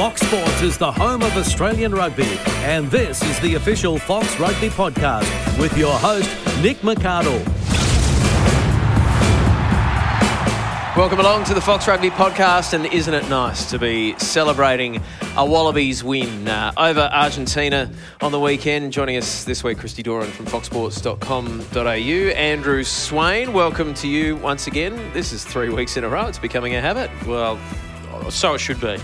Fox Sports is the home of Australian rugby, and this is the official Fox Rugby podcast with your host, Nick McArdle. Welcome along to the Fox Rugby podcast, and isn't it nice to be celebrating a Wallabies win uh, over Argentina on the weekend? Joining us this week, Christy Doran from foxsports.com.au. Andrew Swain, welcome to you once again. This is three weeks in a row. It's becoming a habit. Well, so it should be.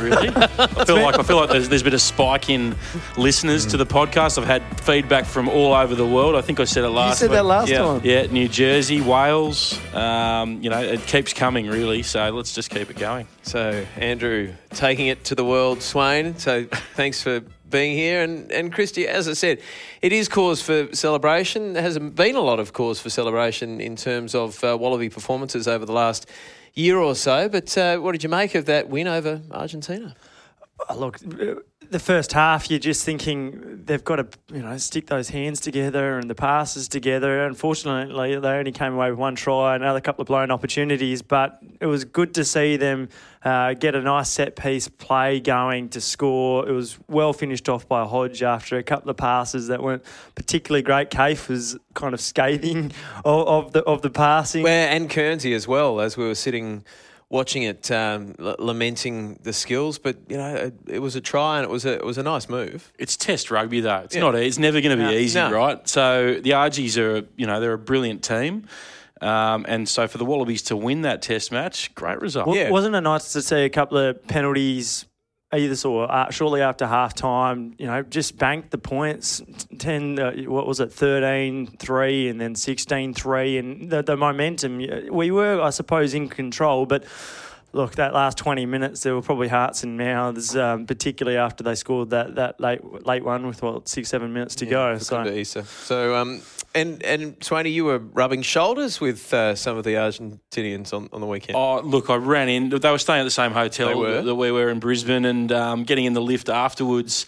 Really, I feel like I feel like there's, there's been a spike in listeners to the podcast. I've had feedback from all over the world. I think I said it last. You last. said that last Yeah. time. Yeah, New Jersey, Wales. Um, you know, it keeps coming really. So let's just keep it going. So, Andrew taking it to the world, Swain. So, thanks for being here. And, and Christy, as I said, it is cause for celebration. There hasn't been a lot of cause for celebration in terms of uh, Wallaby performances over the last year or so. But uh, what did you make of that win over Argentina? Look, the first half, you're just thinking they've got to, you know, stick those hands together and the passes together. Unfortunately, they only came away with one try, and another couple of blown opportunities, but it was good to see them uh, get a nice set piece play going to score. It was well finished off by Hodge after a couple of passes that weren't particularly great. Kafe was kind of scathing of, of the of the passing. Where and Kernsey as well, as we were sitting watching it, um, l- lamenting the skills. But you know, it, it was a try and it was a it was a nice move. It's Test rugby though. It's Yeah. not. It's never going to be No. easy, No. right? So the Argies are, you know, they're a brilliant team. Um, and so for the Wallabies to win that Test match, great result. Wa- Yeah. Wasn't it nice to see a couple of penalties either sort of, uh, shortly after half time, you know, just banked the points 10, uh, what was it, 13 3 and then 16 3. And the, the momentum, we were, I suppose, in control, but. Look, that last 20 minutes, there were probably hearts and mouths, um, particularly after they scored that, that late late one with, what, six, seven minutes to go. for So, Kunda So, um, and and Swaney, you were rubbing shoulders with uh, some of the Argentinians on, on the weekend. Oh, look, I ran in. They were staying at the same hotel were? that we were in Brisbane and um, getting in the lift afterwards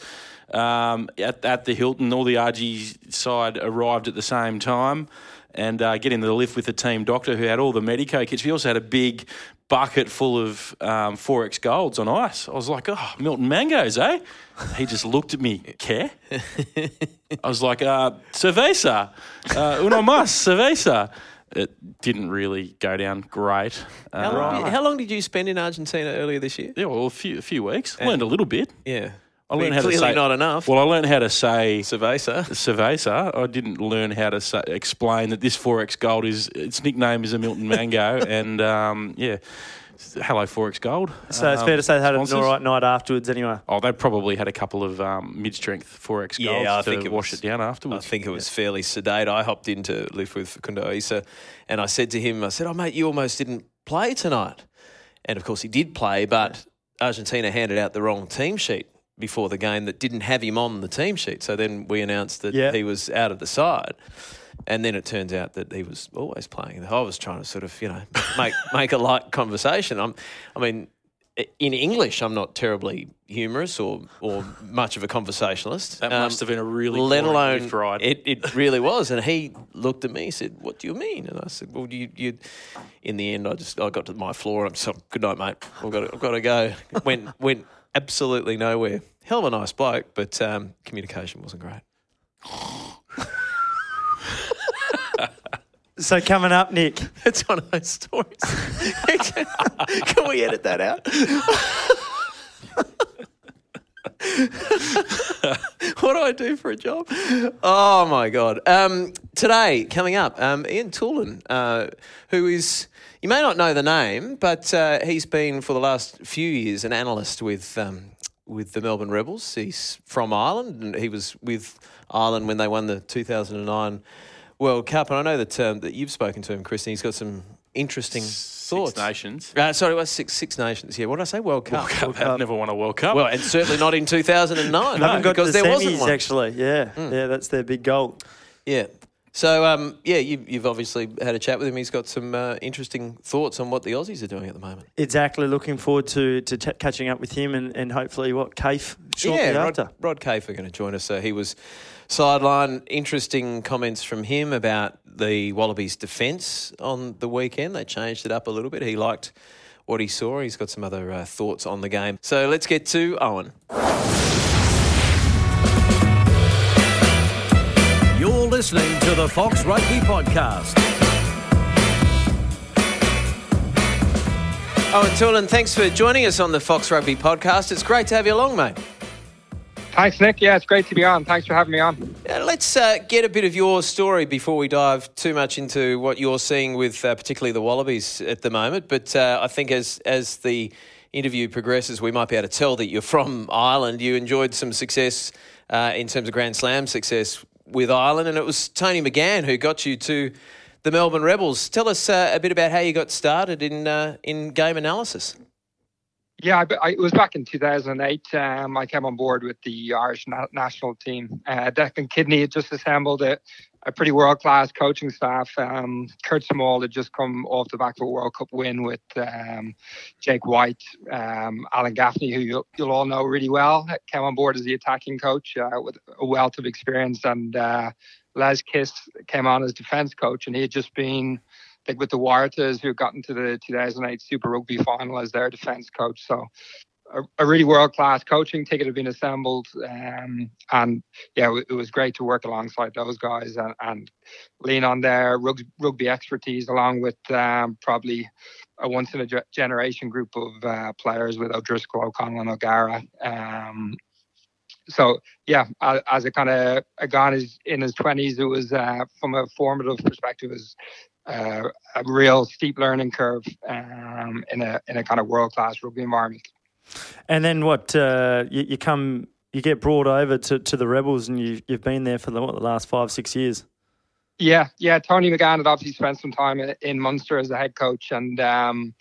um, at, at the Hilton. All the RG side arrived at the same time and uh, get in the lift with the team doctor who had all the Medico kits. We also had a big bucket full of um, 4X golds on ice. I was like, oh, Milton Mangoes, eh? He just looked at me, care? I was like, uh, cerveza, uh, uno más, cerveza. It didn't really go down great. how, Um, long, how long did you spend in Argentina earlier this year? yeah, well, a few, a few weeks. I learned a little bit. Yeah, I learned how clearly to say not enough. Well, I learned how to say Cerveza. cerveza. I didn't learn how to say, explain that this 4X Gold is its nickname is a Milton Mango, and um, yeah, hello 4X Gold. so it's Um, fair to say they had sponsors. an all right night afterwards anyway. Oh, they probably had a couple of um, mid-strength 4X Yeah, golds I to think it wash was- it down afterwards. I think it was fairly sedate. I hopped in to live with Facundo Isa and I said to him, I said, Oh, mate, you almost didn't play tonight. And of course, he did play, but Argentina handed out the wrong team sheet before the game that didn't have him on the team sheet. So then we announced that Yeah. he was out of the side. And then it turns out that he was always playing. I was trying to sort of, you know, make make a light conversation. I'm, I mean, in English, I'm not terribly humorous or or much of a conversationalist. That Um, must have been a really let alone lift ride. it, it really was. And he looked at me, and said, "What do you mean?" And I said, "Well, you, you." In the end, I just I got to my floor. And I'm so good night, mate. I've got to, I've got to go. Went went absolutely nowhere. Hell of a nice bloke, but um, communication wasn't great. So coming up, Nick. It's one of those stories. Can we edit that out? what do I do for a job? Oh my god! Um, today, coming up, um, Ian Toolan, uh, who is you may not know the name, but uh, he's been for the last few years an analyst with um, with the Melbourne Rebels. He's from Ireland, and he was with Ireland when they won the 2009 World Cup. And I know that um, that you've spoken to him, Chris, and he's got some interesting thoughts. Six Nations. Uh, sorry, it was six Six Nations. Yeah, what did I say? World Cup. World Cup. Never won a World Cup. Well, and certainly not in 2009 They haven't got because the there wasn't semis, one. Hmm. actually. Yeah, yeah, that's their big goal. Yeah. So, um, yeah, you, you've obviously had a chat with him. He's got some uh, interesting thoughts on what the Aussies are doing at the moment. Exactly. Looking forward to to t- catching up with him and, and hopefully what Kafe shortly yeah, after. Rod, Rod Kafer are going to join us. So he was sideline. Interesting comments from him about the Wallabies' defence on the weekend. They changed it up a little bit. He liked what he saw. He's got some other uh, thoughts on the game. So let's get to Eoin. You're listening to the Fox Rugby Podcast. Eoin Toolan, thanks for joining us on the Fox Rugby Podcast. It's great to have you along, mate. Thanks, Nick. Yeah, it's great to be on. Thanks for having me on. Uh, let's uh, get a bit of your story before we dive too much into what you're seeing with uh, particularly the Wallabies at the moment. But uh, I think as as the interview progresses, we might be able to tell that you're from Ireland. You enjoyed some success uh, in terms of Grand Slam success with Ireland, and it was Tony McGahan who got you to the Melbourne Rebels. Tell us uh, a bit about how you got started in in game analysis. Yeah, I, I, it was back in 2008. Um, I came on board with the Irish na- national team. Uh, Declan Kidney had just assembled a, a pretty world class coaching staff. Um, Gert Smal had just come off the back of a World Cup win with um, Jake White, um, Alan Gaffney, who you'll, you'll, all know really well, came on board as the attacking coach uh, with a wealth of experience. And uh, Les Kiss came on as defence coach, and he had just been think with the Waratahs who got into the 2008 Super Rugby final as their defence coach. So a, really world class coaching ticket had been assembled, um, and yeah, it was great to work alongside those guys and, and lean on their rugby, rugby expertise along with um, probably a once in a generation group of uh, players with O'Driscoll, O'Connell, and O'Gara. Um, so yeah, as a kind of a guy in his twenties, it was uh, from a formative perspective, it was uh, a real steep learning curve um, in a in a kind of world class rugby environment. And then what? Uh, you, you, come, you get brought over to, to the Rebels, and you you've been there for the, what, the last five six years. Yeah, yeah. Tony McGahan had obviously spent some time in, in Munster as a head coach, and um,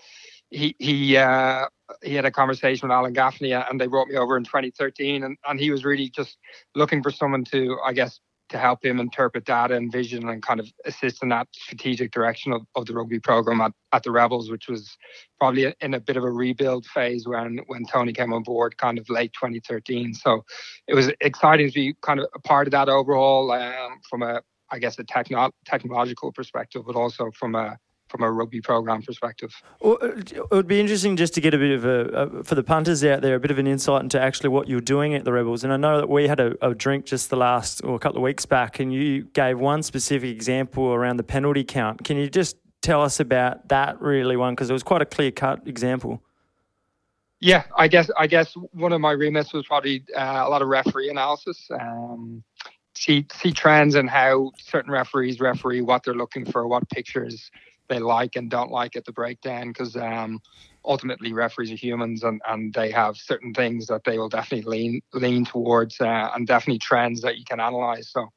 he he uh, he had a conversation with Alan Gaffney, and they brought me over in 2013, and, and he was really just looking for someone to, I guess, to help him interpret data and vision and kind of assist in that strategic direction of, of the rugby program at, at the Rebels, which was probably in a bit of a rebuild phase when when Tony came on board, kind of late 2013. So it was exciting to be kind of a part of that overhaul um, from a I guess a techno- technological perspective, but also from a from a rugby program perspective. Well, it would be interesting just to get a bit of a, a, for the punters out there, a bit of an insight into actually what you're doing at the Rebels. And I know that we had a, a drink just the last or a couple of weeks back, and you gave one specific example around the penalty count. Can you just tell us about that really one because it was quite a clear cut example. Yeah, I guess I guess one of my remits was probably uh, a lot of referee analysis. Um, see see trends and how certain referees referee, what they're looking for, what pictures they like and don't like at the breakdown because um, ultimately referees are humans and, and they have certain things that they will definitely lean lean towards uh, and definitely trends that you can analyze. So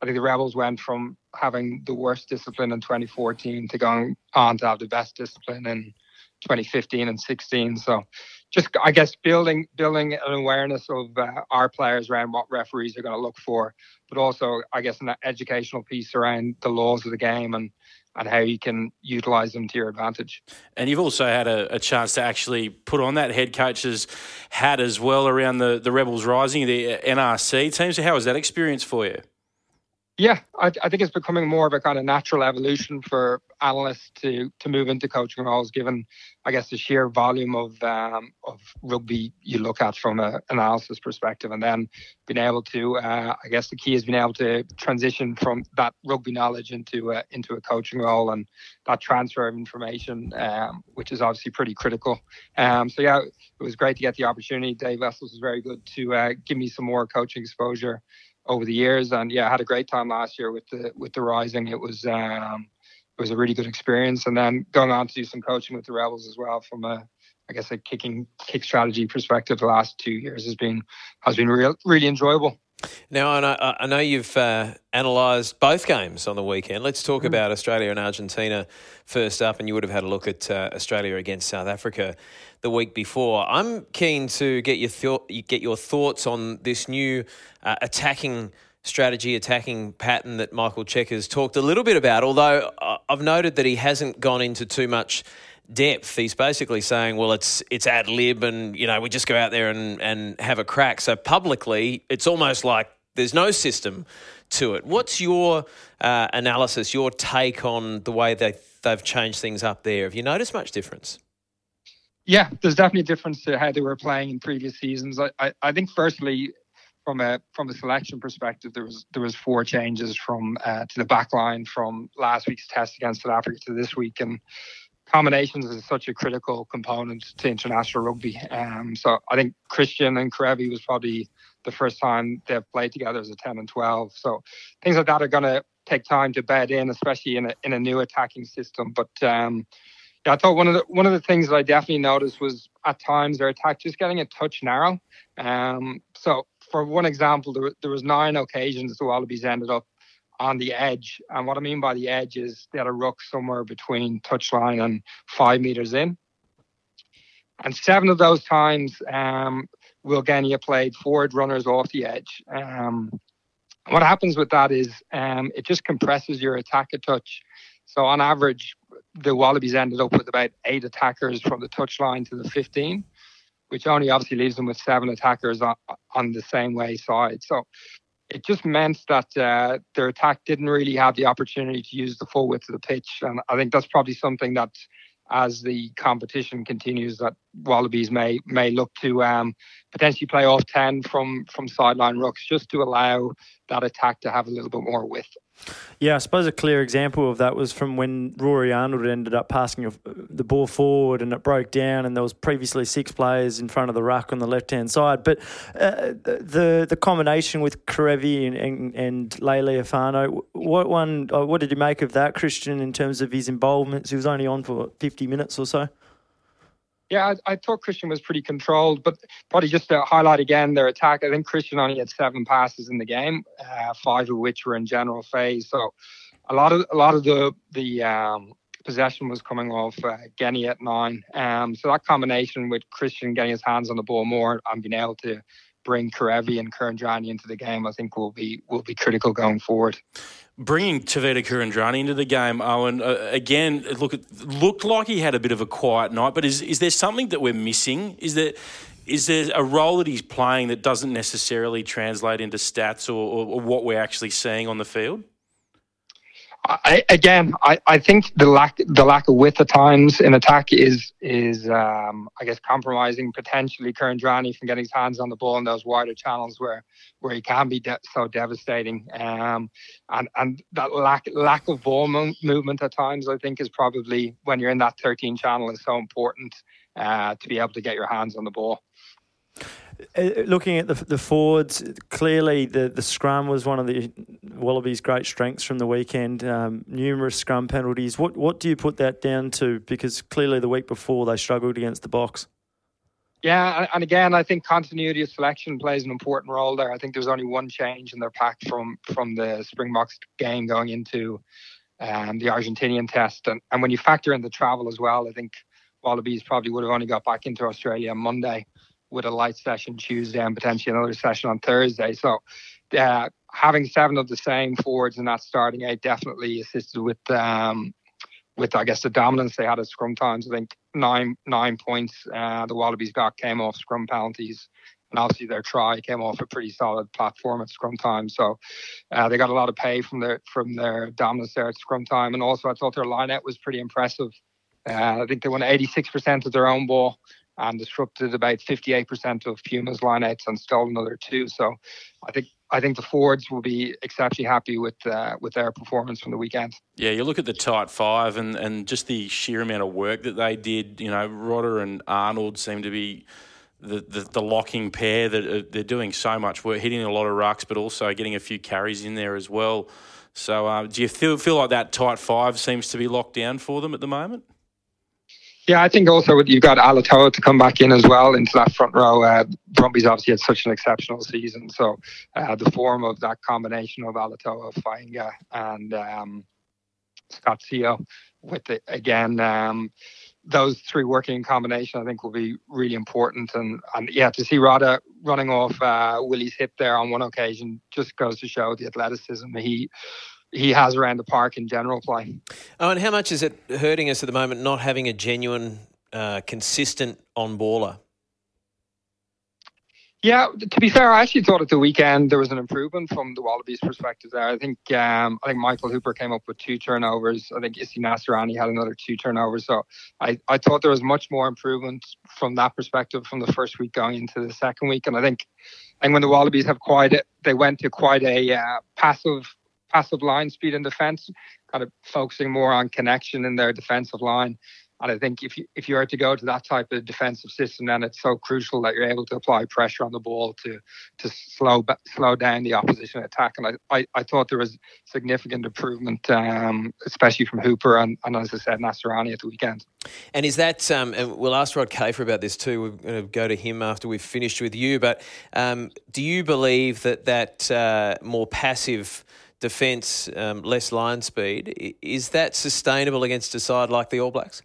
I think the Rebels went from having the worst discipline in 2014 to going on to have the best discipline in 2015 and 16. So just I guess building building an awareness of uh, our players around what referees are going to look for, but also I guess an educational piece around the laws of the game and and how you can utilize them to your advantage. And you've also had a, a, chance to actually put on that head coach's hat as well around the, the Rebels Rising, the NRC team. So, how was that experience for you? Yeah, I, I, think it's becoming more of a kind of natural evolution for analysts to to move into coaching roles, given I guess the sheer volume of um, of rugby you look at from an analysis perspective, and then being able to uh, I guess the key is being able to transition from that rugby knowledge into a, into a coaching role and that transfer of information, um, which is obviously pretty critical. Um, so yeah, it was great to get the opportunity. Dave Wessels was very good to uh, give me some more coaching exposure over the years. And yeah, I had a great time last year with the with the Rising. It was um, it was a really good experience. And then going on to do some coaching with the Rebels as well from a I guess a kicking kick strategy perspective. The last two years has been has been real really enjoyable. Now, I know, I know you've uh, analysed both games on the weekend. Let's talk mm. about Australia and Argentina first up, and you would have had a look at uh, Australia against South Africa the week before. I'm keen to get your thought, get your thoughts on this new uh, attacking strategy, attacking pattern that Michael Cheika's talked a little bit about. Although uh, I've noted that he hasn't gone into too much depth. He's basically saying, well, it's it's ad lib, and you know we just go out there and and have a crack. So publicly, it's almost like there's no system to it. What's your uh, analysis, your take on the way they they've changed things up there? Have you noticed much difference? Yeah, there's definitely a difference to how they were playing in previous seasons. I, I, I think firstly, from a from a selection perspective, there was there was four changes from uh, to the back line from last week's test against South Africa to this week, and combinations is such a critical component to international rugby. Um, so I think Christian and Kerevi was probably the first time they've played together as a 10 and 12. So things like that are going to take time to bed in, especially in a, in a new attacking system. But um, yeah, I thought one of the one of the things that I definitely noticed was at times their attack just getting a touch narrow. Um, so for one example, there, there was nine occasions the Wallabies ended up on the edge. And what I mean by the edge is they had a ruck somewhere between touchline and five meters in. And seven of those times, um, Will Genia played forward runners off the edge. Um, what happens with that is um, it just compresses your attack touch. So on average, the Wallabies ended up with about eight attackers from the touchline to the 15, which only obviously leaves them with seven attackers on, on the same way side. So it just meant that uh, their attack didn't really have the opportunity to use the full width of the pitch. And I think that's probably something that, as the competition continues, that Wallabies may may look to um, potentially play off ten from from sideline rucks just to allow that attack to have a little bit more width. Yeah, I suppose a clear example of that was from when Rory Arnold ended up passing the ball forward and it broke down, and there was previously six players in front of the ruck on the left hand side. But uh, the the combination with Kerevi and and, and Leali'ifano, what one? Uh, what did you make of that, Christian, in terms of his involvement? He was only on for fifty minutes or so. Yeah, I, I, thought Christian was pretty controlled, but probably just to highlight again their attack. I think Christian only had seven passes in the game, uh, five of which were in general phase. So a lot of a lot of the the um, possession was coming off uh, Genia at nine. Um, so that combination with Christian getting his hands on the ball more and being able to bring Kerevi and Kuridrani into the game, I think will be will be critical going forward bringing Tevita Kuridrani into the game, Eoin, uh, again, look, it looked like he had a bit of a quiet night, but is, is there something that we're missing? Is there, is there a role that he's playing that doesn't necessarily translate into stats or, or, or what we're actually seeing on the field? I, again, I, I think the lack the lack of width at times in attack is is um, I guess compromising potentially Kuridrani from getting his hands on the ball in those wider channels where where he can be de- so devastating. Um, and and that lack lack of ball mo- movement at times I think is probably when you're in that 13 channel is so important uh, to be able to get your hands on the ball. Uh, looking at the, the forwards, clearly the, the scrum was one of the Wallabies' great strengths from the weekend. Um, numerous scrum penalties. What what do you put that down to? Because clearly the week before they struggled against the Boks. Yeah, and again, I think continuity of selection plays an important role there. I think there's only one change in their pack from from the Springboks game going into um, the Argentinian test, and, and when you factor in the travel as well, I think Wallabies probably would have only got back into Australia on Monday with a light session Tuesday and potentially another session on Thursday. So uh, having seven of the same forwards in that starting eight definitely assisted with um, with I guess the dominance they had at scrum times. I think nine nine points uh, the Wallabies got came off scrum penalties. And obviously their try came off a pretty solid platform at scrum time, so uh, they got a lot of pay from their from their dominance there at scrum time. And also, I thought their line out was pretty impressive. Uh, I think they won 86% of their own ball, and disrupted about 58% of Puma's lineouts and stole another two. So I think I think the Fords will be exceptionally happy with uh, with their performance from the weekend. Yeah, you look at the tight five and, and just the sheer amount of work that they did. You know, Rodda and Arnold seem to be the, the, the locking pair that are, they're doing so much work, hitting a lot of rucks, but also getting a few carries in there as well. So, uh, do you feel feel like that tight five seems to be locked down for them at the moment? Yeah, I think also you've got Alatoa to come back in as well into that front row. Uh, Brumbies obviously had such an exceptional season, so uh, the form of that combination of Alatoa, Fainga'a, and um, Scott Sio, with it again, um, those three working in combination, I think will be really important. And and yeah, to see Rodda running off uh, Willie's hip there on one occasion just goes to show the athleticism he he has around the park in general play. Oh, and how much is it hurting us at the moment not having a genuine, uh, consistent on baller? Yeah, to be fair, I actually thought at the weekend there was an improvement from the Wallabies' perspective there. I think um, I think Michael Hooper came up with two turnovers. I think Isi Naisarani had another two turnovers. So I, I thought there was much more improvement from that perspective from the first week going into the second week. And I think and when the Wallabies have quite a, they went to quite a uh, passive passive line speed in defence, kind of focusing more on connection in their defensive line. And I think if you if you are to go to that type of defensive system, then it's so crucial that you're able to apply pressure on the ball to to slow slow down the opposition attack. And I, I, I thought there was significant improvement, um, especially from Hooper and, and as I said, Naisarani at the weekend. And is that? Um, and we'll ask Rod Kafer about this too. We're going to go to him after we've finished with you. But um, do you believe that that uh, more passive defence, um, less line speed, is that sustainable against a side like the All Blacks?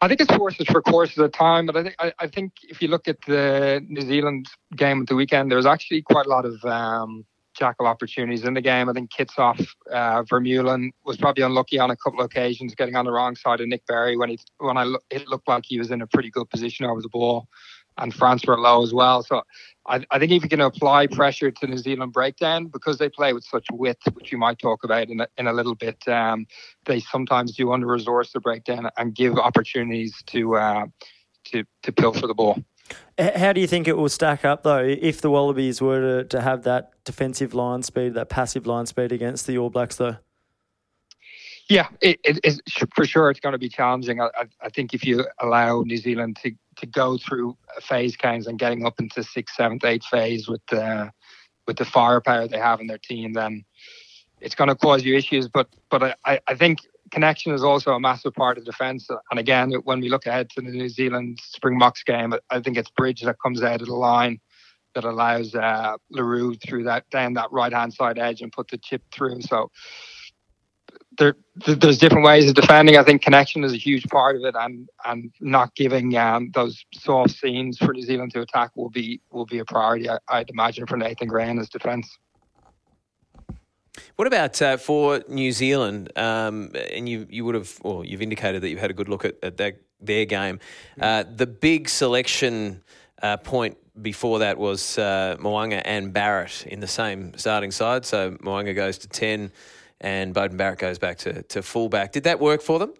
I think it's horses for courses at time, but I think I, I, think if you look at the New Zealand game at the weekend, there was actually quite a lot of um, jackal opportunities in the game. I think Kitshoff, uh, Vermeulen was probably unlucky on a couple of occasions, getting on the wrong side of Nic Berry when he when I it looked like he was in a pretty good position over the ball and Francois Louw as well. So I, I, think if you can apply pressure to New Zealand breakdown, because they play with such width, which you might talk about in a, in a little bit, um, they sometimes do under resource the breakdown and give opportunities to uh, to to pilfer the ball. How do you think it will stack up though if the Wallabies were to, to have that defensive line speed, that passive line speed against the All Blacks though? Yeah, it, it for sure. It's going to be challenging. I, I, think if you allow New Zealand to, to go through phase counts and getting up into sixth, seventh, eighth phase with the with the firepower they have in their team, then it's going to cause you issues. But but I, I think connection is also a massive part of defence. And again, when we look ahead to the New Zealand Springboks game, I think it's Bridge that comes out of the line that allows uh, le Roux through that down that right hand side edge and put the chip through. So there, there's different ways of defending. I think connection is a huge part of it, and and not giving um, those soft scenes for New Zealand to attack will be will be a priority. I, would imagine for Nathan Grey his defence. What about uh, for New Zealand? Um, and you you would have, or you've indicated that you've had a good look at, at their, their game. Uh, the big selection uh, point before that was uh, and Barrett in the same starting side. So Mo'unga goes to ten and Beauden Barrett goes back to, to fullback. Did that work for them?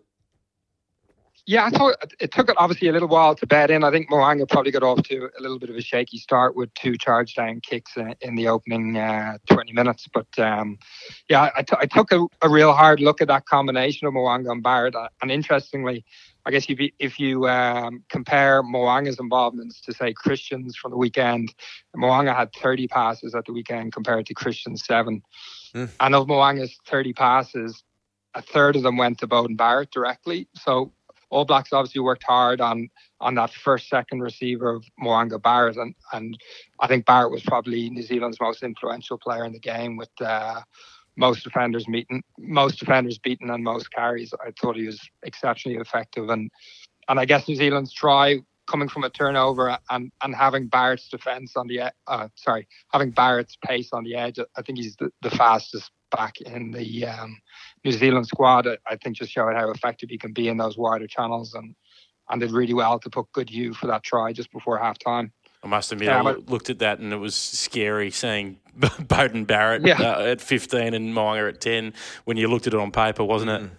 Yeah, I thought it took it obviously a little while to bed in. I think Mo'unga probably got off to a little bit of a shaky start with two charge down kicks in, the opening uh, 20 minutes. But um, yeah, I, t- I took a, a, real hard look at that combination of Mo'unga and Barrett. Uh, and interestingly, I guess if you, if you um, compare Mo'unga's involvements to, say, Christian's from the weekend, Mo'unga had 30 passes at the weekend compared to Christian's seven. Mm. And of Mo'unga's 30 passes, a third of them went to Beauden Barrett directly. So All Blacks obviously worked hard on on that first second receiver of Mo'unga Barrett, and and I think Barrett was probably New Zealand's most influential player in the game with. Uh, most defenders meeting, most defenders beaten, and most carries. I thought he was exceptionally effective, and and I guess New Zealand's try coming from a turnover and, and having Barrett's defence on the uh, sorry having Barrett's pace on the edge. I think he's the, the fastest back in the um, New Zealand squad. I think just showed how effective he can be in those wider channels and and did really well to put Goodhue for that try just before half time. I must admit, yeah, I looked at that and it was scary seeing Beauden Barrett yeah. uh, at 15 and Mo'unga at 10 when you looked at it on paper, wasn't it?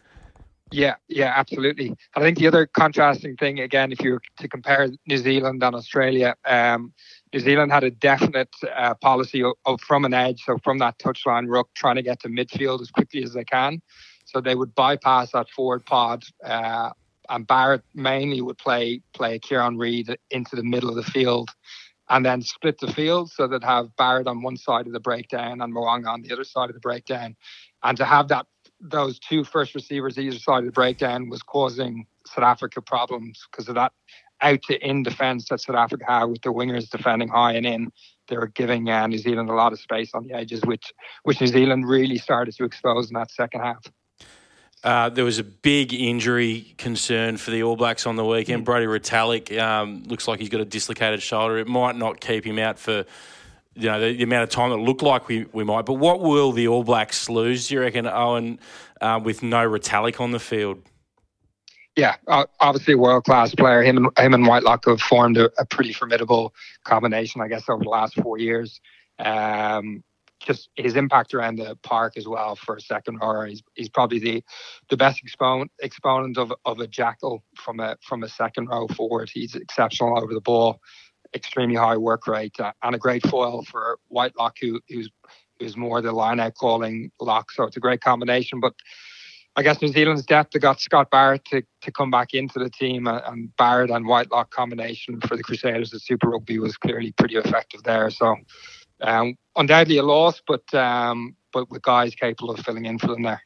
Yeah, yeah, absolutely. I think the other contrasting thing, again, if you were to compare New Zealand and Australia, um, New Zealand had a definite uh, policy of, of, from an edge, so from that touchline ruck, trying to get to midfield as quickly as they can. So they would bypass that forward pod, uh, and Barrett mainly would play play Kieran Read into the middle of the field, and then split the field so they'd have Barrett on one side of the breakdown and Mo'unga on the other side of the breakdown, and to have that those two first receivers either side of the breakdown was causing South Africa problems because of that out to in defence that South Africa had with their wingers defending high and in. They were giving uh, New Zealand a lot of space on the edges, which which New Zealand really started to expose in that second half. Uh, there was a big injury concern for the All Blacks on the weekend. Mm. Brodie Retallick um, looks like he's got a dislocated shoulder. It might not keep him out for you know, the, the, amount of time it looked like we, we might. But what will the All Blacks lose, do you reckon, Eoin, uh, with no Retallick on the field? yeah, obviously a world class player. Him and him and Whitelock have formed a, a, pretty formidable combination, I guess, over the last four years. Um, just his impact around the park as well for a second rower. He's he's probably the the best exponent exponent of of a jackal from a from a second row forward. He's exceptional over the ball, extremely high work rate, uh, and a great foil for Whitelock, who who's who's more the line out calling lock. So it's a great combination, but I guess New Zealand's depth they got Scott Barrett to, to come back into the team uh, and Barrett and Whitelock combination for the Crusaders at Super Rugby was clearly pretty effective there. So um, undoubtedly a loss, but um, but with guys capable of filling in for them there.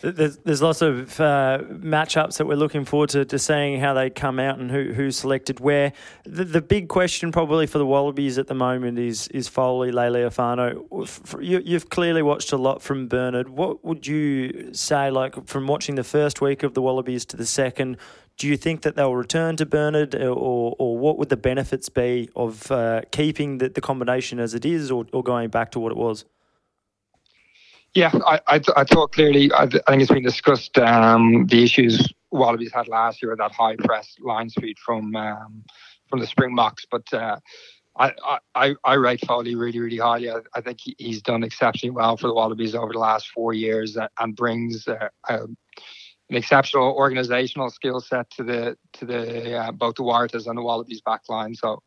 There's, there's lots of uh, matchups that we're looking forward to, to seeing how they come out and who who's selected where. The, the big question probably for the Wallabies at the moment is is Foley, Lealiifano. You, you've clearly watched a lot from Bernard. What would you say, like from watching the first week of the Wallabies to the second? Do you think that they'll return to Bernard, or, or what would the benefits be of uh, keeping the, the combination as it is, or, or going back to what it was? Yeah, I, I, I thought clearly, I, I, think it's been discussed um, the issues Wallabies had last year, with that high press line speed from um, from the Springboks. But uh, I, I, I rate Foley really, really highly. I, I think he's done exceptionally well for the Wallabies over the last four years and, and brings uh, uh, an exceptional organizational skill set to the to the uh, both the Waratahs and the Wallabies backline. So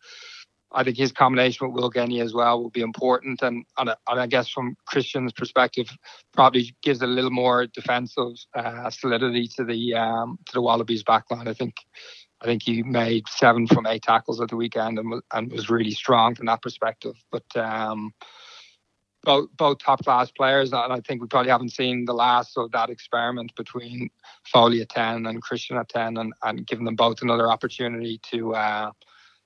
I think his combination with Will Genia as well will be important, and and, and I guess from Christian's perspective, probably gives a little more defensive uh, solidity to the um, to the Wallabies backline. I think I think he made seven from eight tackles at the weekend and, and was really strong from that perspective. But um, both both top class players, and I think we probably haven't seen the last of that experiment between Foley at ten and Christian at ten, and, and giving them both another opportunity to. Uh,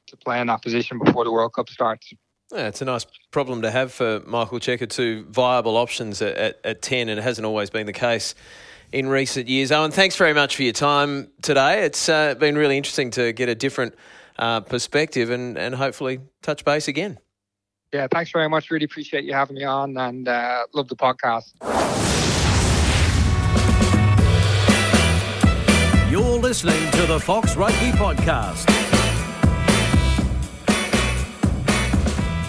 to play in that position before the World Cup starts. Yeah, it's a nice problem to have for Michael Cheika, two viable options at, at, at 10, and it hasn't always been the case in recent years. Eoin, thanks very much for your time today. It's uh, been really interesting to get a different uh, perspective and, and hopefully touch base again. Yeah, thanks very much. Really appreciate you having me on and uh, love the podcast. You're listening to the Fox Rugby Podcast.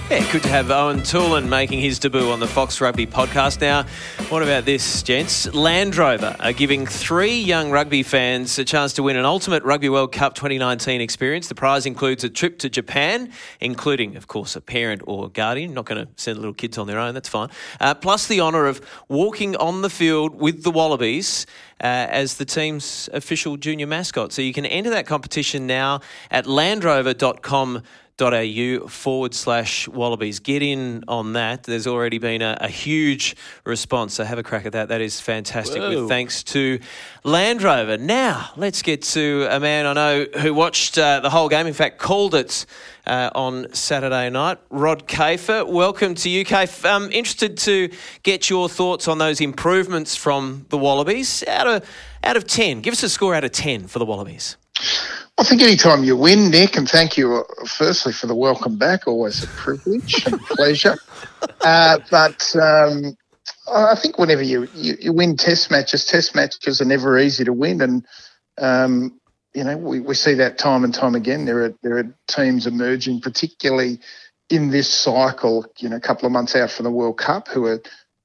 Yeah, good to have Eoin Toolan making his debut on the Fox Rugby podcast. Now, what about this, gents? Land Rover are giving three young rugby fans a chance to win an Ultimate Rugby World Cup 2019 experience. The prize includes a trip to Japan, including, of course, a parent or guardian. Not going to send little kids on their own, that's fine. Uh, plus the honour of walking on the field with the Wallabies. Uh, as the team's official junior mascot. So you can enter that competition now at landrover.com au forward slash wallabies. Get in on that. There's already been a, a, huge response, so have a crack at that. That is fantastic. Whoa. With thanks to Land Rover. Now let's get to a man I know who watched uh, the whole game. In fact, called it. Uh, on Saturday night. Rod Kafer, welcome to you, Kafe. Um, interested to get your thoughts on those improvements from the Wallabies. Out of out of ten, give us a score out of ten for the Wallabies. I think anytime you win, Nick, and thank you uh, firstly for the welcome back, always a privilege and pleasure. Uh, but um, I think whenever you, you, you, win test matches, test matches are never easy to win. And, um, you know, we, we see that time and time again. There are, there are teams emerging, particularly in this cycle, you know, a couple of months out from the World Cup, who are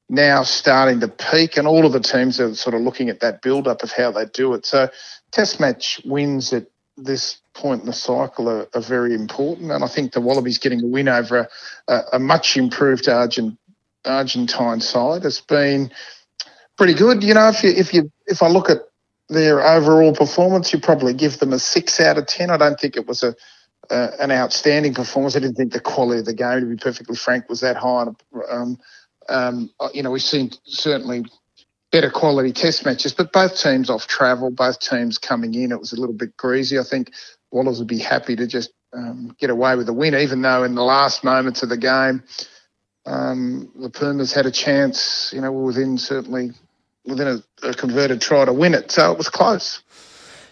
now starting to peak, and all of the teams are sort of looking at that build up of how they do it. So, test match wins at this point in the cycle are, are, very important. And I think the Wallabies getting a win over a, a, much improved Argent, Argentine side has been pretty good. You know, if you if you if I look at their overall performance, you probably give them a six out of ten. I don't think it was a an outstanding performance. I didn't think the quality of the game, to be perfectly frank, was that high. Um, um, you know, we've seen certainly better quality test matches. But both teams off travel, both teams coming in, it was a little bit greasy. I think Wallace would be happy to just um, get away with the win, even though in the last moments of the game, um, the Pumas had a chance, you know, within certainly within a, a converted try to win it. So it was close.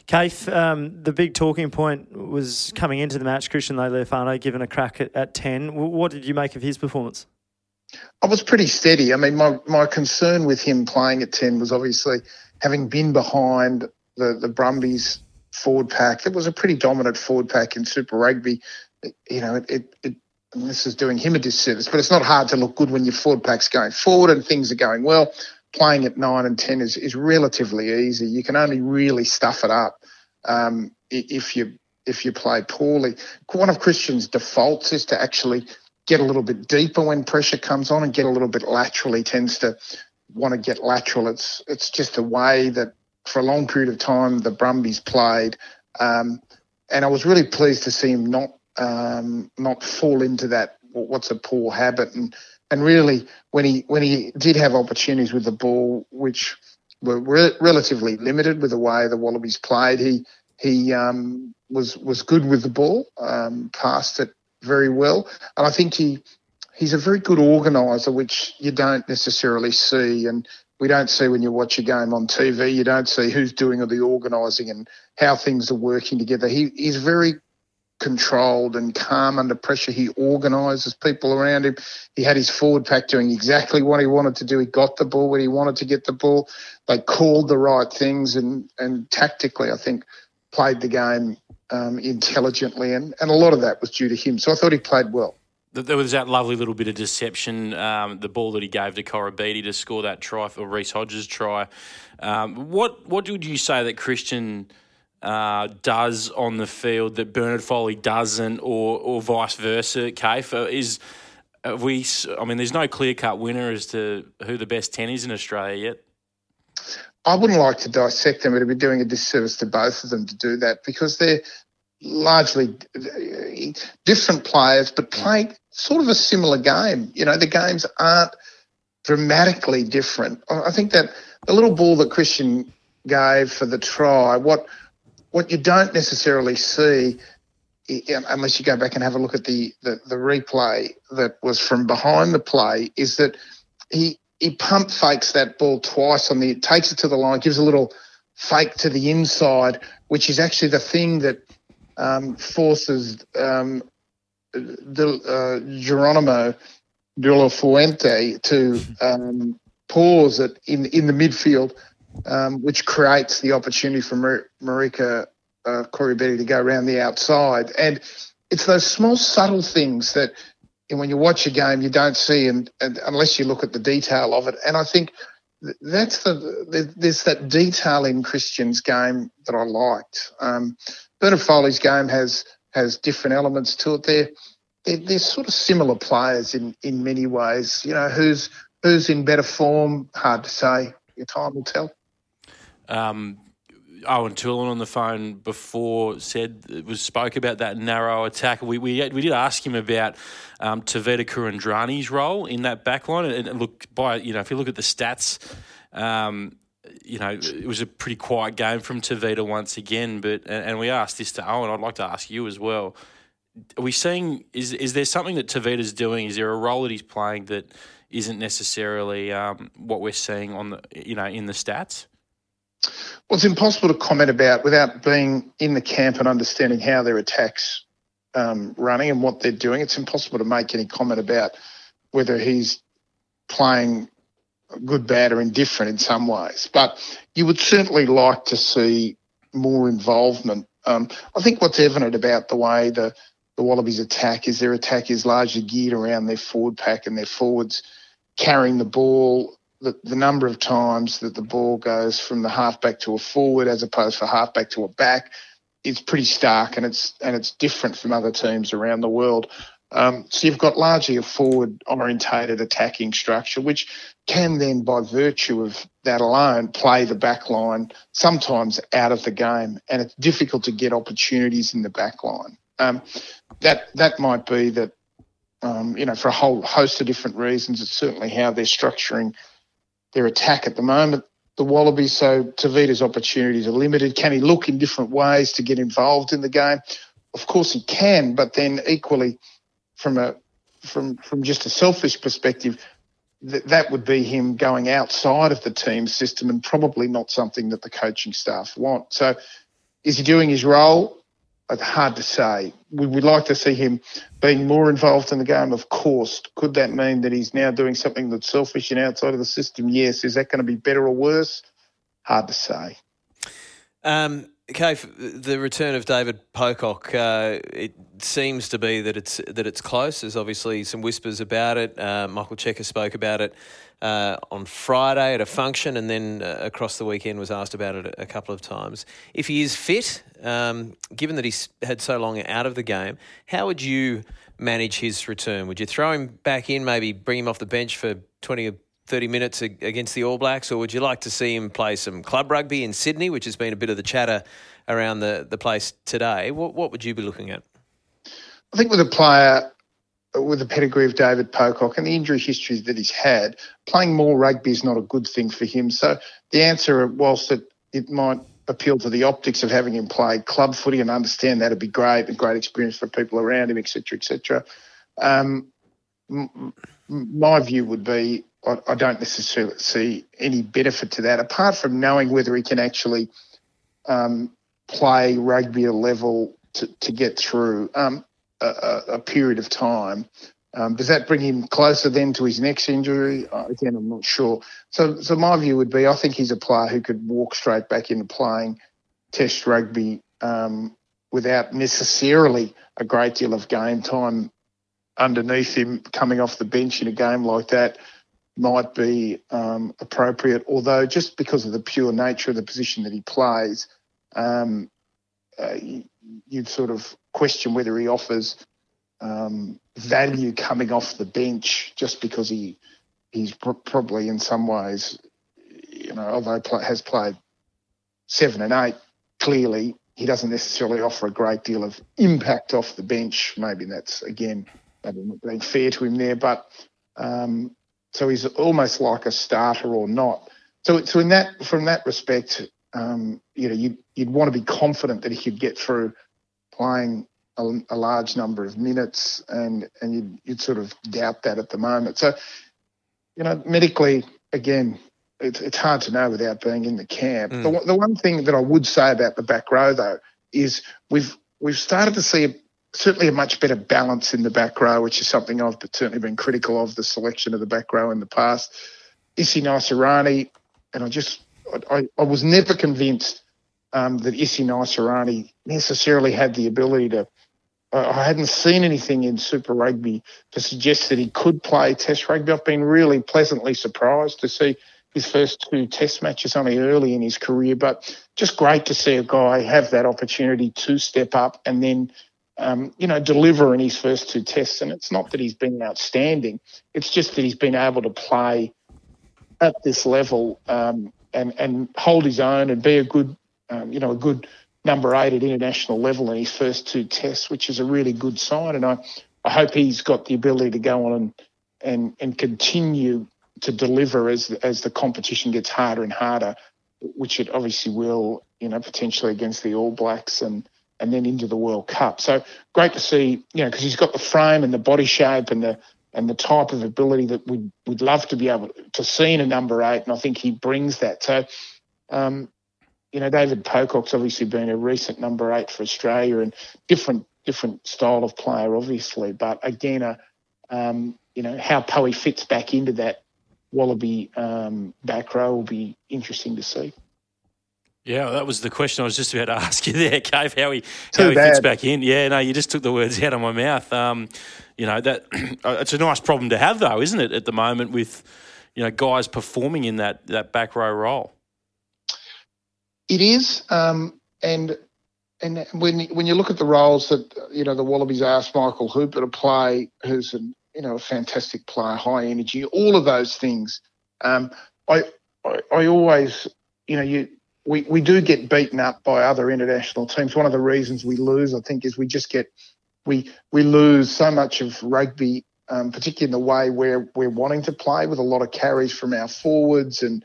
Kafe, um, the big talking point was coming into the match, Christian Lealiifano given a crack at, at 10. What did you make of his performance? I was pretty steady. I mean, my, my concern with him playing at 10 was obviously having been behind the the Brumbies forward pack. It was a pretty dominant forward pack in Super Rugby. It, you know, it, it, it this is doing him a disservice, but it's not hard to look good when your forward pack's going forward and things are going well. Playing at nine and ten is, is relatively easy. You can only really stuff it up um, if you if you play poorly. One of Christian's defaults is to actually get a little bit deeper when pressure comes on and get a little bit lateral. He tends to want to get lateral. It's it's just a way that for a long period of time the Brumbies played, um, and I was really pleased to see him not um, not fall into that what's a poor habit and and really when he when he did have opportunities with the ball which were re- relatively limited with the way the Wallabies played he he um, was was good with the ball um, passed it very well and I think he he's a very good organiser which you don't necessarily see and we don't see when you watch a game on TV you don't see who's doing all the organising and how things are working together he, he's very controlled and calm under pressure. He organises people around him. He had his forward pack doing exactly what he wanted to do. He got the ball when he wanted to get the ball. They called the right things and, and tactically, I think, played the game um, intelligently. And, and a lot of that was due to him. So I thought he played well. There was that lovely little bit of deception, um, the ball that he gave to Koroibete to score that try, or Reece Hodges' try. Um, what what would you say that Christian – uh, does on the field that Bernard Foley doesn't, or or vice versa. Kafe uh, is we. I mean, there's no clear cut winner as to who the best ten is in Australia yet. I wouldn't like to dissect them. It'd be doing a disservice to both of them to do that because they're largely different players, but playing sort of a similar game. You know, the games aren't dramatically different. I think that the little ball that Christian gave for the try, what what you don't necessarily see unless you go back and have a look at the, the, the, replay that was from behind the play, is that he he pump fakes that ball twice on the takes it to the line, gives a little fake to the inside, which is actually the thing that um, forces um, the, uh, Jerónimo de la Fuente to um, pause it in in the midfield um, which creates the opportunity for Mar- Marika uh, Koroibete to go around the outside. And it's those small, subtle things that when you watch a game you don't see, and, and unless you look at the detail of it. And I think that's the there's that detail in Christian's game that I liked. Um, Bernard Foley's game has has different elements to it. They're, they're, they're sort of similar players in in many ways. You know, who's who's in better form? Hard to say. Your time will tell. Um, Eoin Toolan on the phone before said was spoke about that narrow attack. We we, we did ask him about um, Tevita Kuridrani's role in that backline, and, and look by you know if you look at the stats, um, you know it was a pretty quiet game from Tevita once again. But and, we asked this to Eoin. I'd like to ask you as well. Are we seeing is is there something that Tevita's doing? Is there a role that he's playing that isn't necessarily um, what we're seeing on the you know in the stats? Well, it's impossible to comment about without being in the camp and understanding how their attacks um, running and what they're doing. It's impossible to make any comment about whether he's playing good, bad, or indifferent in some ways. But you would certainly like to see more involvement. Um, I think what's evident about the way the, the Wallabies attack is their attack is largely geared around their forward pack and their forwards carrying the ball the, the number of times that the ball goes from the halfback to a forward as opposed to halfback to a back is pretty stark and it's and it's different from other teams around the world. Um, so you've got largely a forward orientated attacking structure, which can then, by virtue of that alone, play the back line sometimes out of the game, and it's difficult to get opportunities in the back line. Um, that that might be that, um, you know, for a whole host of different reasons. It's certainly how they're structuring their attack at the moment. The Wallabies, so Tevita's opportunities are limited. Can he look in different ways to get involved in the game? Of course he can, but then equally, from a from from just a selfish perspective, th- that would be him going outside of the team system and probably not something that the coaching staff want. So, is he doing his role? It's hard to say. We would like to see him being more involved in the game, of course. Could that mean that he's now doing something that's selfish and outside of the system? Yes. Is that going to be better or worse? Hard to say. Um, the return of David Pocock, uh, it seems to be that it's that it's close. There's obviously some whispers about it. Uh, Michael Cheika spoke about it uh, on Friday at a function, and then uh, across the weekend was asked about it a couple of times. If he is fit, um, given that he's had so long out of the game, how would you manage his return? Would you throw him back in, maybe bring him off the bench for twenty or 30 minutes against the All Blacks, or would you like to see him play some club rugby in Sydney, which has been a bit of the chatter around the, the place today? What, what would you be looking at? I think with a player with the pedigree of David Pocock and the injury history that he's had, playing more rugby is not a good thing for him. So the answer, whilst it, it might appeal to the optics of having him play club footy and understand that'd be great, a great experience for people around him, etc., etc. Um, m- my view would be I, I don't necessarily see any benefit to that, apart from knowing whether he can actually um, play rugby at a level to, to get through um, a, a, period of time. Um, does that bring him closer then to his next injury? Uh, again, I'm not sure. So, so my view would be, I think he's a player who could walk straight back into playing Test rugby um, without necessarily a great deal of game time underneath him coming off the bench in a game like that might be um, appropriate. Although, just because of the pure nature of the position that he plays, um, uh, you'd sort of question whether he offers um, value coming off the bench just because he he's probably in some ways, you know, although has played seven and eight, clearly he doesn't necessarily offer a great deal of impact off the bench. Maybe that's again maybe not being fair to him there, but um, so he's almost like a starter or not. So, so in that, from that respect, um, you know, you'd, you'd want to be confident that he could get through playing a, a large number of minutes, and and you'd, you'd sort of doubt that at the moment. So, you know, medically, again, it's it's hard to know without being in the camp. Mm. The, the one thing that I would say about the back row though is we've we've started to see certainly a much better balance in the back row, which is something I've certainly been critical of the selection of the back row in the past. Isi Naisarani, and I just I, I was never convinced um, that Isi Naisarani necessarily had the ability to. I hadn't seen anything in Super Rugby to suggest that he could play Test rugby. I've been really pleasantly surprised to see his first two Test matches only early in his career, but just great to see a guy have that opportunity to step up and then um, you know, deliver in his first two tests. And it's not that he's been outstanding; it's just that he's been able to play at this level um, and and hold his own and be a good, um, you know, a good number eight at international level in his first two tests, which is a really good sign. And I, I hope he's got the ability to go on and and and continue to deliver as as the competition gets harder and harder, which it obviously will, you know, potentially against the All Blacks and and then into the World Cup. So great to see, you know, because he's got the frame and the body shape and the and the type of ability that we'd we'd love to be able to see in a number eight, and I think he brings that. So, um, you know, David Pocock's obviously been a recent number eight for Australia and different different style of player, obviously, but again, a um, you know how Poey fits back into that Wallaby um, back row will be interesting to see. Yeah, that was the question I was just about to ask you there, Kafe. How he Too how he fits back in? Yeah, no, you just took the words out of my mouth. Um, you know that it's a nice problem to have, though, isn't it? At the moment, with you know guys performing in that that back row role. It is, um, and and when when you look at the roles that you know the Wallabies asked Michael Hooper to play, who's an you know a fantastic player, high energy, all of those things. Um, I, I I always you know you we, we do get beaten up by other international teams. One of the reasons we lose, I think, is we just get we we lose so much of rugby, um, particularly in the way where we're wanting to play with a lot of carries from our forwards and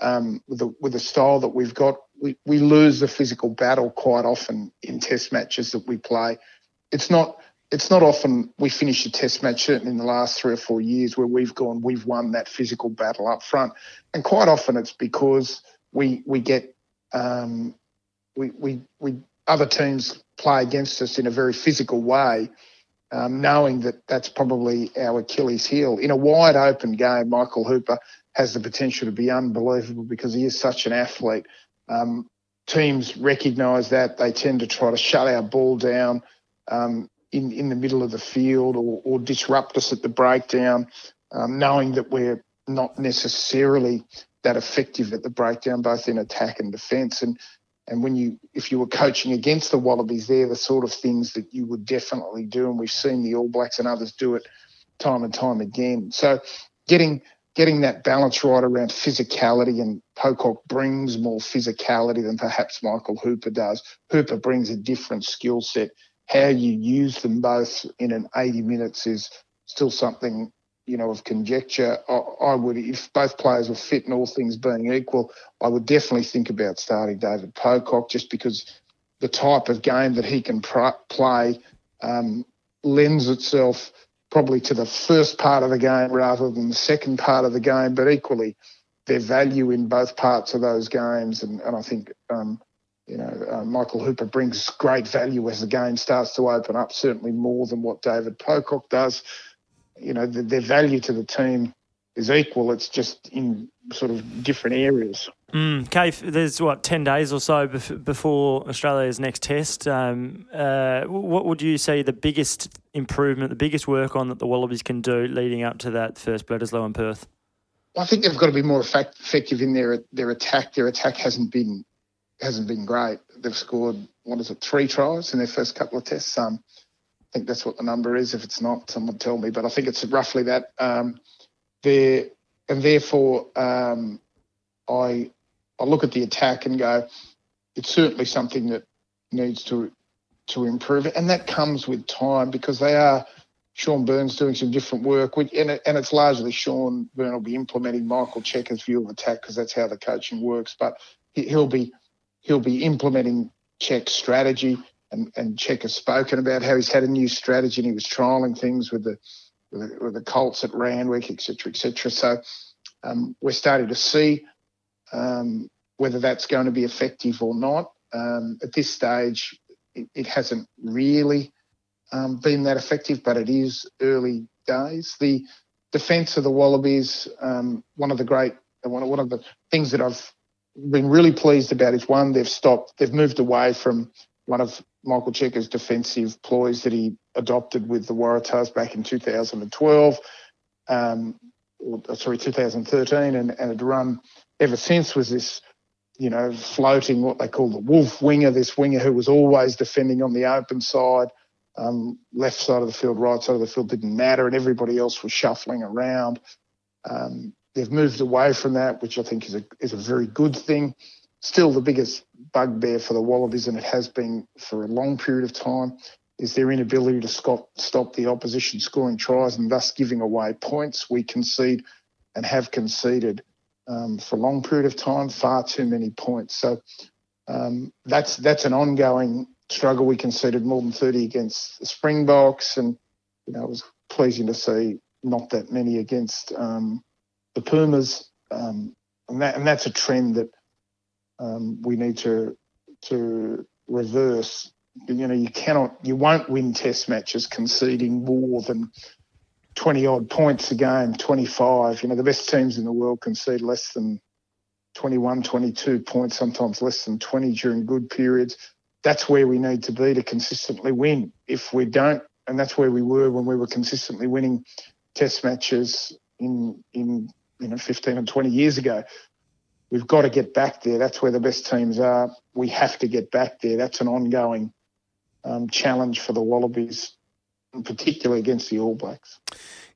um, with the with the style that we've got. We, we lose the physical battle quite often in test matches that we play. It's not it's not often we finish a test match, certainly in the last three or four years, where we've gone, we've won that physical battle up front. And quite often it's because we we get um, we, we, we other teams play against us in a very physical way, um, knowing that that's probably our Achilles heel. In a wide open game, Michael Hooper has the potential to be unbelievable because he is such an athlete. Um, teams recognise that they tend to try to shut our ball down um, in in the middle of the field or, or disrupt us at the breakdown, um, knowing that we're not necessarily that effective at the breakdown, both in attack and defence. And and when you, if you were coaching against the Wallabies, they're the sort of things that you would definitely do. And we've seen the All Blacks and others do it time and time again. So getting getting that balance right around physicality and Pocock brings more physicality than perhaps Michael Hooper does. Hooper brings a different skill set. How you use them both in an 80 minutes is still something you know, of conjecture, I, I, would, if both players were fit and all things being equal, I would definitely think about starting David Pocock just because the type of game that he can pr- play um, lends itself probably to the first part of the game rather than the second part of the game, but equally their value in both parts of those games. And, and I think, um, you know, uh, Michael Hooper brings great value as the game starts to open up, certainly more than what David Pocock does you know, the, their value to the team is equal. It's just in sort of different areas. Mm, Kafe, there's what ten days or so bef- before Australia's next test. Um, uh, what would you say the biggest improvement, the biggest work on that the Wallabies can do leading up to that first Bledisloe in Perth? I think they've got to be more effect- effective in their their attack. Their attack hasn't been hasn't been great. They've scored what is it, three tries in their first couple of tests. Um, I think that's what the number is. If it's not, someone tell me. But I think it's roughly that. Um, there and therefore, um, I I look at the attack and go, it's certainly something that needs to to improve, and that comes with time because they are. Shaun Berne's doing some different work, and, it, and it's largely Shaun Berne's will be implementing Michael Cheika's view of attack because that's how the coaching works. But he'll be he'll be implementing Cheik's strategy and, and Cheika has spoken about how he's had a new strategy and he was trialling things with the with the, Colts at Randwick, etc., etc. So um, we're starting to see um, whether that's going to be effective or not. Um, at this stage, it, it hasn't really um, been that effective, but it is early days. The defence of the Wallabies, um, one of the great, one of, one of the things that I've been really pleased about is one, they've stopped, they've moved away from one of Michael Cheika's defensive ploys that he adopted with the Waratahs back in 2012, um, or, uh, sorry, 2013, and, and had run ever since was this, you know, floating what they call the wolf winger, this winger who was always defending on the open side, um, left side of the field, right side of the field didn't matter, and everybody else was shuffling around. Um, they've moved away from that, which I think is a is a very good thing still the biggest bugbear for the Wallabies, and it has been for a long period of time, is their inability to stop, stop the opposition scoring tries and thus giving away points. We concede and have conceded um, for a long period of time far too many points. So um, that's that's an ongoing struggle. We conceded more than 30 against the Springboks, and you know it was pleasing to see not that many against um, the Pumas. Um, and, that, and that's a trend that um, we need to to reverse. You know, you cannot, you won't win Test matches conceding more than 20 odd points a game, 25. You know, the best teams in the world concede less than 21, 22 points, sometimes less than 20 during good periods. That's where we need to be to consistently win. If we don't, and that's where we were when we were consistently winning Test matches in in you know 15 and 20 years ago. We've got to get back there. That's where the best teams are. We have to get back there. That's an ongoing um, challenge for the Wallabies, particularly against the All Blacks.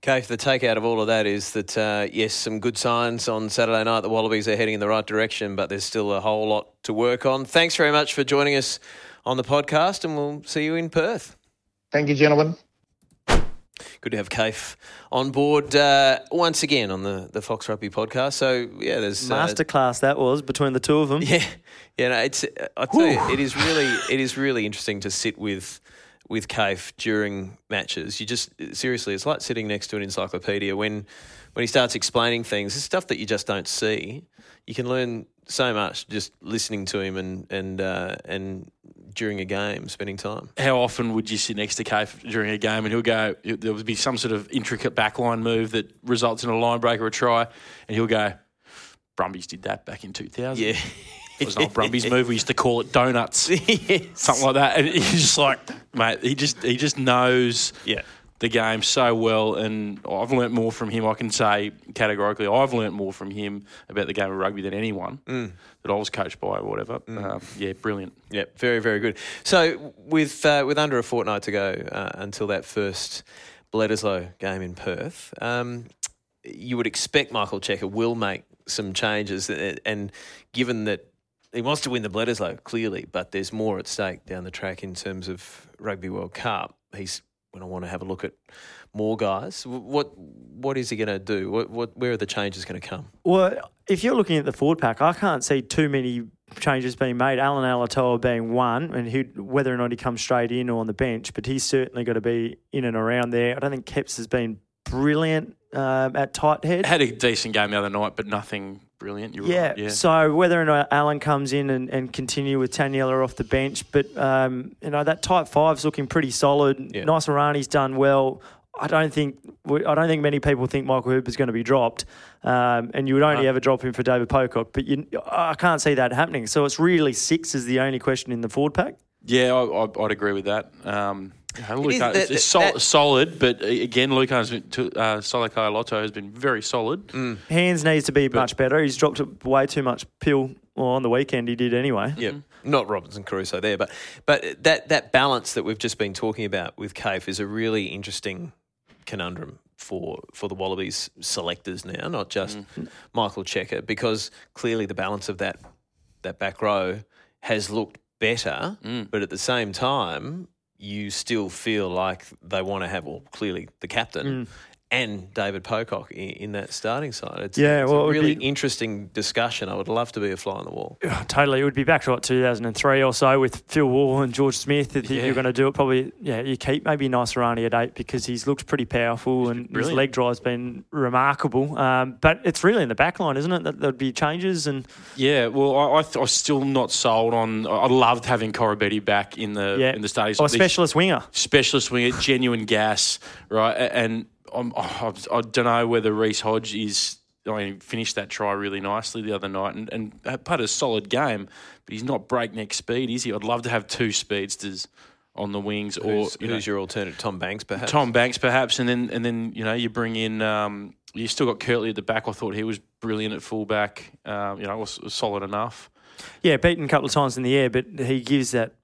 Kafe, the takeout of all of that is that, uh, yes, some good signs on Saturday night. The Wallabies are heading in the right direction, but there's still a whole lot to work on. Thanks very much for joining us on the podcast, and we'll see you in Perth. Thank you, gentlemen. Good to have Kafe on board uh, once again on the, the Fox Rugby podcast. So yeah, there's uh, masterclass that was between the two of them. Yeah, yeah. No, it's I tell you, it is really it is really interesting to sit with with Kafe during matches. You just seriously, it's like sitting next to an encyclopedia when when he starts explaining things. It's stuff that you just don't see. You can learn so much just listening to him and and uh, and during a game, spending time. How often would you sit next to Kafe during a game and he'll go? There would be some sort of intricate backline move that results in a line break or a try, and he'll go, "Brumbies did that back in 2000." Yeah. it was an old Brumbies move. We used to call it donuts, yes. something like that. And he's just like, mate, he just he just knows Yeah. The game so well, and I've learnt more from him. I can say categorically, I've learnt more from him about the game of rugby than anyone that I was coached by or whatever. Um, yeah, brilliant. Yeah, very, very good. So, with uh, with under a fortnight to go uh, until that first Bledisloe game in Perth, um, you would expect Michael Cheika will make some changes, uh, and given that he wants to win the Bledisloe clearly, but there's more at stake down the track in terms of Rugby World Cup. He's going I want to have a look at more guys. What what is he going to do? What, what where are the changes going to come? Well, if you're looking at the forward pack, I can't see too many changes being made. Allan Alaalatoa being one, and who, whether or not he comes straight in or on the bench, but he's certainly got to be in and around there. I don't think Keps has been brilliant um, at tight head. Had a decent game the other night, but nothing brilliant. You're Yeah, right. Yeah. so whether or not Allan comes in and, and continue with Taniela off the bench, but um, you know that tight five's looking pretty solid. Yeah. Naisarani's done well. I don't think I don't think many people think Michael Hooper's going to be dropped, um, and you would only ever drop him for David Pocock. But you, I can't see that happening. So it's really six is the only question in the forward pack. Yeah, I, I, I'd agree with that. Um, you know, It is Lukhan, it's sol- that- solid, but uh, again, Lukhan's been to- uh, Salakaia-Loto has been very solid. Hands needs to be much better. He's dropped way too much pill. Well, on the weekend he did anyway. Yeah, not Robinson Crusoe there, but but that that balance that we've just been talking about with Kafe is a really interesting conundrum for for the Wallabies selectors now, not just Michael Cheika, because clearly the balance of that that back row has looked better, but at the same time, you still feel like they want to have, well, clearly the captain. Mm. And David Pocock in, in that starting side. It's, Yeah, it's well, a would really be- interesting discussion. I would love to be a fly on the wall. Totally. It would be back to what 2003 or so with Phil Waugh and George Smith. If Yeah. you're going to do it, probably, yeah, you keep maybe Naisarani at eight because he's looked pretty powerful and his leg drive's been remarkable. Um, but it's really in the back line, isn't it? That there'd be changes and Yeah, well, I, I th- I'm still not sold on. I loved having Koroibete back in the yeah, in the starting. or a specialist winger. specialist winger, genuine gas, right? And I'm, I I don't know whether Reece Hodge is. I mean, finished that try really nicely the other night and, and had played a solid game, but he's not breakneck speed, is he? I'd love to have two speedsters on the wings, or Who's, you know, who's your alternative? Tom Banks, perhaps? Tom Banks perhaps, and then and then you know you bring in um, you still got Kurtley at the back. I thought he was brilliant at fullback. Um, you know, was, was solid enough. Yeah, beaten a couple of times in the air, but he gives that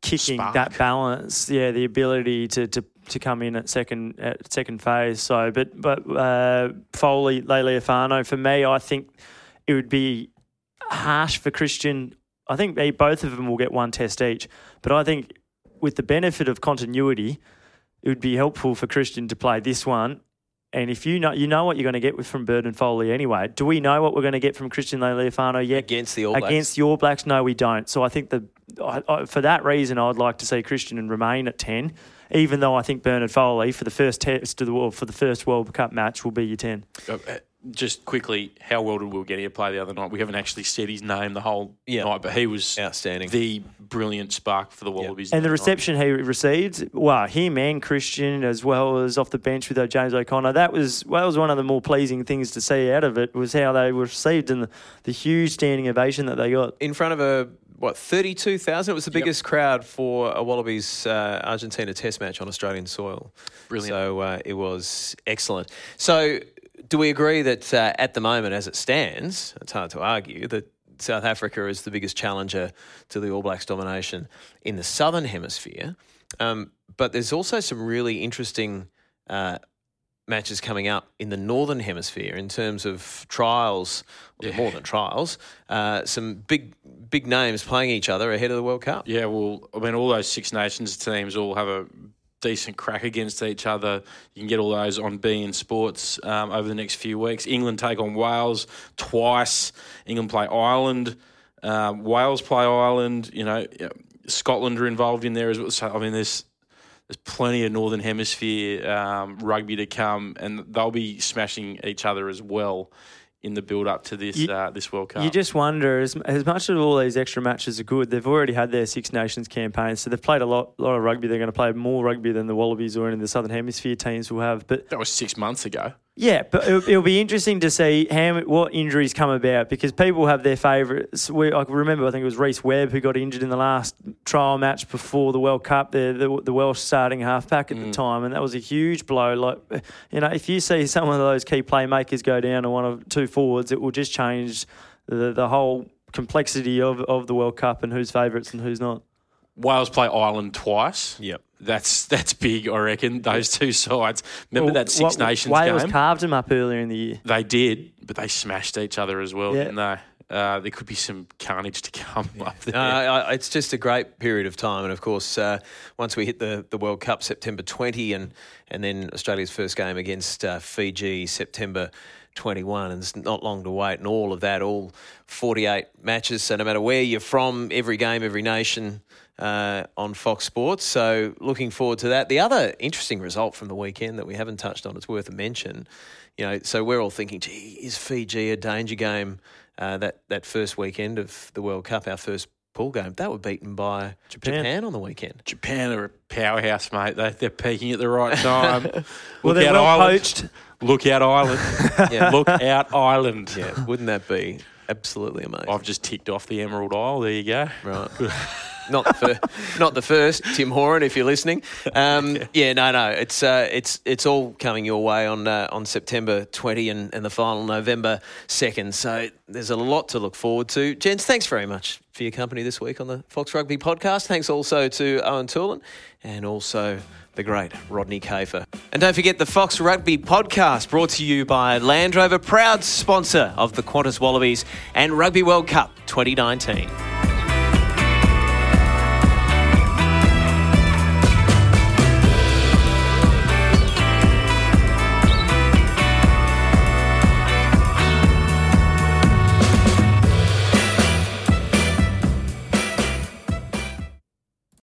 kicking, Spark. that balance, yeah, the ability to, to, to come in at second at second phase. So, but but uh, Foley, Lealiifano, for me, I think it would be harsh for Christian. I think they both of them will get one test each, but I think with the benefit of continuity, it would be helpful for Christian to play this one. And if you know you know what you're going to get with from Bernard Foley anyway, do we know what we're going to get from Christian Lealiifano yet? against the All Blacks. Against the All Blacks, no, we don't. So I think the I, I, for that reason, I'd like to see Christian and remain at ten, even though I think Bernard Foley for the first test of the world for the first World Cup match will be your ten. Uh, uh, Just quickly, how well did Will Getty play the other night? We haven't actually said his name the whole Yeah. night, but he was Outstanding. the brilliant spark for the Wallabies. And the that night. reception he received, wow, him and Christian as well as off the bench with uh, James O'Connor, that was well, that was one of the more pleasing things to see out of it was how they were received and the, the huge standing ovation that they got. in front of a what thirty two thousand. It was the biggest crowd for a Wallabies uh, Argentina Test match on Australian soil. Brilliant. So uh, it was excellent. So do we agree that uh, at the moment, as it stands, it's hard to argue that. South Africa is the biggest challenger to the All Blacks domination in the Southern Hemisphere. Um, but there's also some really interesting uh, matches coming up in the northern hemisphere in terms of trials, well, more than trials. Uh, some big big names playing each other ahead of the World Cup. Yeah, well, I mean, all those Six Nations teams all have a decent crack against each other. You can get all those on beIN Sports um, over the next few weeks. England take on Wales twice. England play Ireland. Um, Wales play Ireland. You know, yeah, Scotland are involved in there as well. So I mean, there's plenty of Northern Hemisphere um, rugby to come, and they'll be smashing each other as well in the build up to this You- uh, this World Cup. You just wonder, as, as much as all these extra matches are good, they've already had their Six Nations campaign, so they've played a lot, lot of rugby. They're going to play more rugby than the Wallabies or any of the Southern Hemisphere teams will have. But that was six months ago. Yeah, but it'll, it'll be interesting to see how what injuries come about because people have their favourites. We, I remember, I think it was Rhys Webb who got injured in the last trial match before the World Cup. The the, the Welsh starting halfback at the mm. time, and that was a huge blow. Like you know, if you see some of those key playmakers go down to one of two forwards, it will just change the the whole complexity of, of the World Cup and who's favourites and who's not. Wales play Ireland twice. Yep. That's that's big, I reckon. Those two sides. Remember Well, that Six Wa- Nations Wales game? carved them up earlier in the year. They did, but they smashed each other as well, Yeah. didn't they? Uh, there could be some carnage to come up there. Uh, it's just a great period of time, and of course, uh, once we hit the, the World Cup September 20, and and then Australia's first game against uh, Fiji September 21, and it's not long to wait, and all of that, all 48 matches. So no matter where you're from, every game, every nation. Uh, on Fox Sports, so looking forward to that. The other interesting result from the weekend that we haven't touched on, it's worth a mention. You know, so we're all thinking, gee, is Fiji a danger game? Uh, that that first weekend of the World Cup, our first pool game, they were beaten by Japan. Japan, on the weekend. Japan are a powerhouse, mate. They, they're peaking at the right time. Well, Look they're out, well Ireland. poached. Look out, Ireland. Yeah. Look out, Ireland. Yeah, wouldn't that be absolutely amazing? I've just ticked off the Emerald Isle. There you go. Right. not the first, not the first, Tim Horan, if you're listening. Um, yeah, no, no, it's uh, it's it's all coming your way on uh, on September 20 and, and the final November 2nd. So there's a lot to look forward to. Gents, thanks very much for your company this week on the Fox Rugby podcast. Thanks also to Eoin Toolan and also the great Rodney Kafer. And don't forget the Fox Rugby podcast brought to you by Land Rover, proud sponsor of the Qantas Wallabies and Rugby World Cup 2019.